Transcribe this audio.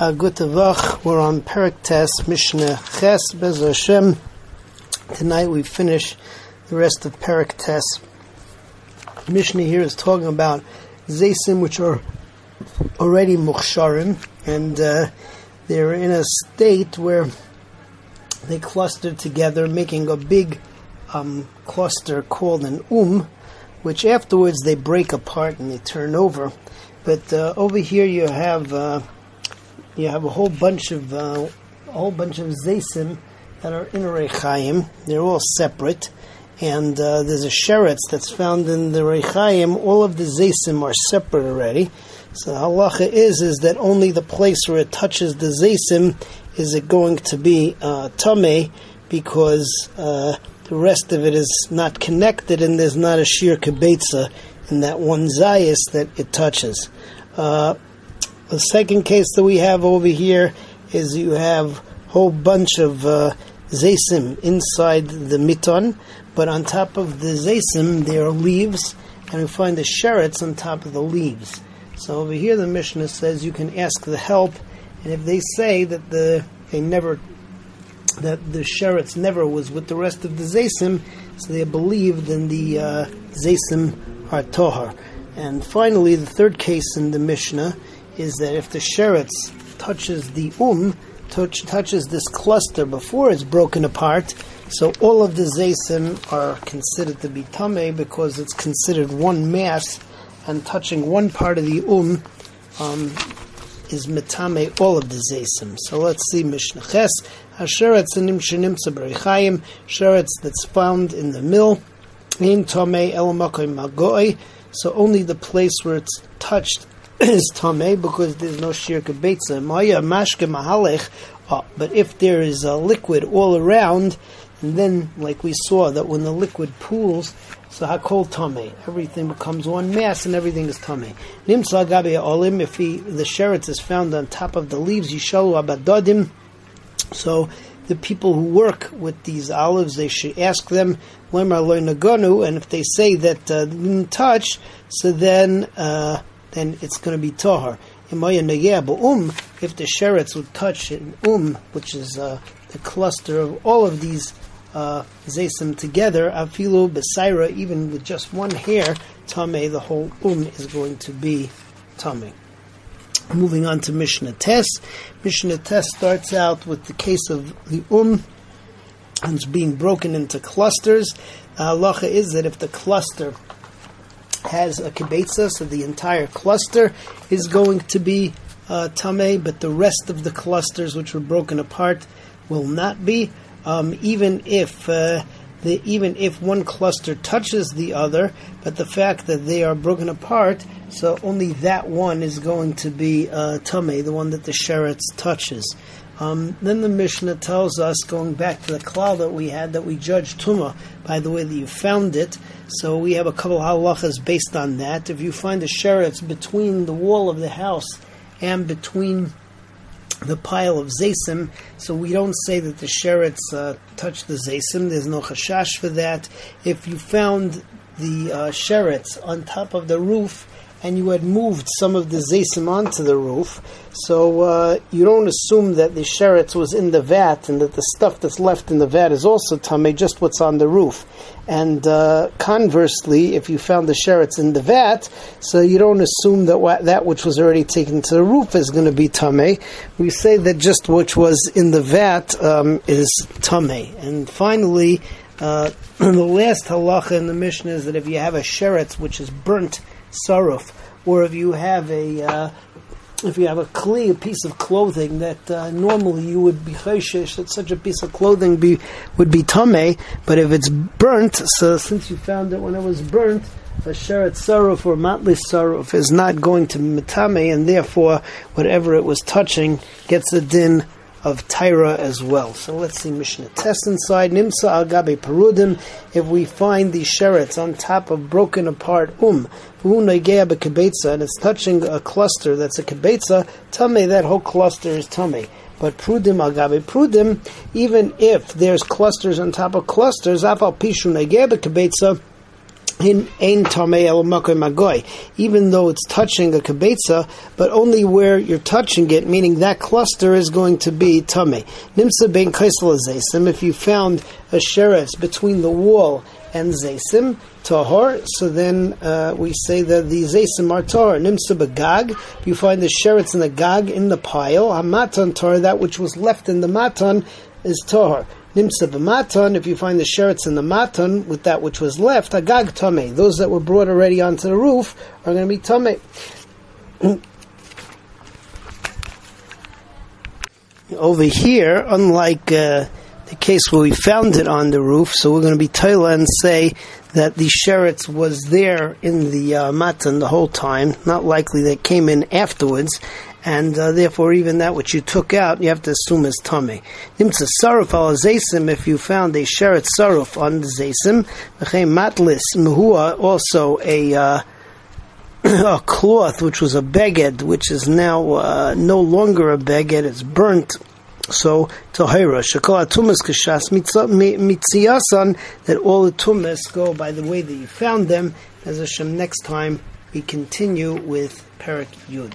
Uh, Gutavach, we're on Perek Tes, Mishnah Ches, Bez Hashem. Tonight we finish the rest of Perek Tes. Mishnah here is talking about Zaysim, which are already Mukhsharim, and uh, they're in a state where they cluster together, making a big um, cluster called an Um, which afterwards they break apart and they turn over. But uh, over here you have uh, you have a whole bunch of uh, a whole bunch of zaysim that are in a rechaim. They're all separate, and uh, there's a sheretz that's found in the rechaim. All of the zaysim are separate already. So the halacha is is that only the place where it touches the zaysim is it going to be uh, tame because uh, the rest of it is not connected and there's not a sheer kibetza in that one zayis that it touches. Uh, the second case that we have over here is you have a whole bunch of uh, zaysim inside the miton, but on top of the zaysim there are leaves, and we find the sherets on top of the leaves. So over here the Mishnah says you can ask the help, and if they say that the they never that the sherets never was with the rest of the zaysim, so they believed in the uh, zaysim are tohar. And finally, the third case in the Mishnah is that if the sheretz touches the um, touch, touches this cluster before it's broken apart, so all of the zaysim are considered to be tame because it's considered one mass, and touching one part of the um, um is metame all of the zaysim. So let's see Mishnah Ches. Hasheretz anim shenimsa b'reichayim, sheretz that's found in the mill, in tame elamakoy magoi, so only the place where it's touched is tame because there's no shir kibetza. Maya mashke mahalech. Uh, but if there is a liquid all around, and then like we saw that when the liquid pools, so hakol tame, everything becomes one mass and everything is tame. Nimsa olim. If he, the sheretz is found on top of the leaves, yishalu abadodim. So the people who work with these olives, they should ask them, and if they say that uh, didn't touch, so then uh, then it's going to be tahar. Um, if the sheretz would touch an um, which is uh, the cluster of all of these uh, together, afilu besaira, even with just one hair, tame, the whole um is going to be tame. Moving on to Mishnah Tes. Mishnah Tes starts out with the case of the um, and it's being broken into clusters. The halacha is that if the cluster has a kibetza, so the entire cluster is going to be uh, tame, but the rest of the clusters which were broken apart will not be. Um, even if uh, the, even if one cluster touches the other, but the fact that they are broken apart, so only that one is going to be uh, tame, the one that the sheretz touches. Um, then the Mishnah tells us, going back to the klal that we had, that we judge tuma by the way that you found it. So we have a couple halachas based on that. If you find a sheretz between the wall of the house and between the pile of zaysim, so we don't say that the sheretz uh, touched the zaysim. There's no chashash for that. If you found the uh, sheretz on top of the roof and you had moved some of the zaysim onto the roof, so uh, you don't assume that the sheretz was in the vat and that the stuff that's left in the vat is also tame, just what's on the roof. And uh, conversely, if you found the sheretz in the vat, so you don't assume that what, that which was already taken to the roof is going to be tame. We say that just which was in the vat um, is tame. And finally, uh, the last halacha in the Mishnah is that if you have a sheretz which is burnt saruf, or if you have a uh, if you have a a piece of clothing that uh, normally you would be chayshish that such a piece of clothing be would be tame, but if it's burnt, so since you found it when it was burnt, a sheret saruf or matlis saruf is not going to be metame, and therefore whatever it was touching gets a din of Tyra as well. So let's see Mishnah tes inside. Nimsa al gabe perudim. If we find these sherets on top of broken apart um, and it's touching a cluster that's a kibetza, tame, that whole cluster is tame. But prudim agabe prudim, even if there's clusters on top of clusters, afal pishu negeba even though it's touching a kibetza, but only where you're touching it, meaning that cluster is going to be tamei. Nimsa ben kaisel if you found a sheretz between the wall and zaysim tahor. So then uh, we say that the zaysim are tahor. Nimsa begag. You find the sheretz and the gag in the pile, hamatan tahor, that which was left in the matan is tahor. Nimsa b'matan, if you find the sheretz in the matan with that which was left, agag tame. Those that were brought already onto the roof are going to be tame. Over here, unlike uh, the case where we found it on the roof, so we're going to be Taila and say that the sheretz was there in the uh, matan the whole time, not likely that came in afterwards, and uh, therefore even that which you took out, you have to assume is tummy. Nimtza saruf al zaysim, if you found a sheret saruf on the zaysim, matlis muhua, also a uh, a cloth which was a beged, which is now uh, no longer a beged, it's burnt. So tahira shakol atumas kashas mitziyasan that all the tumas go by the way that you found them. As a Shem, next time we continue with Perek Yud.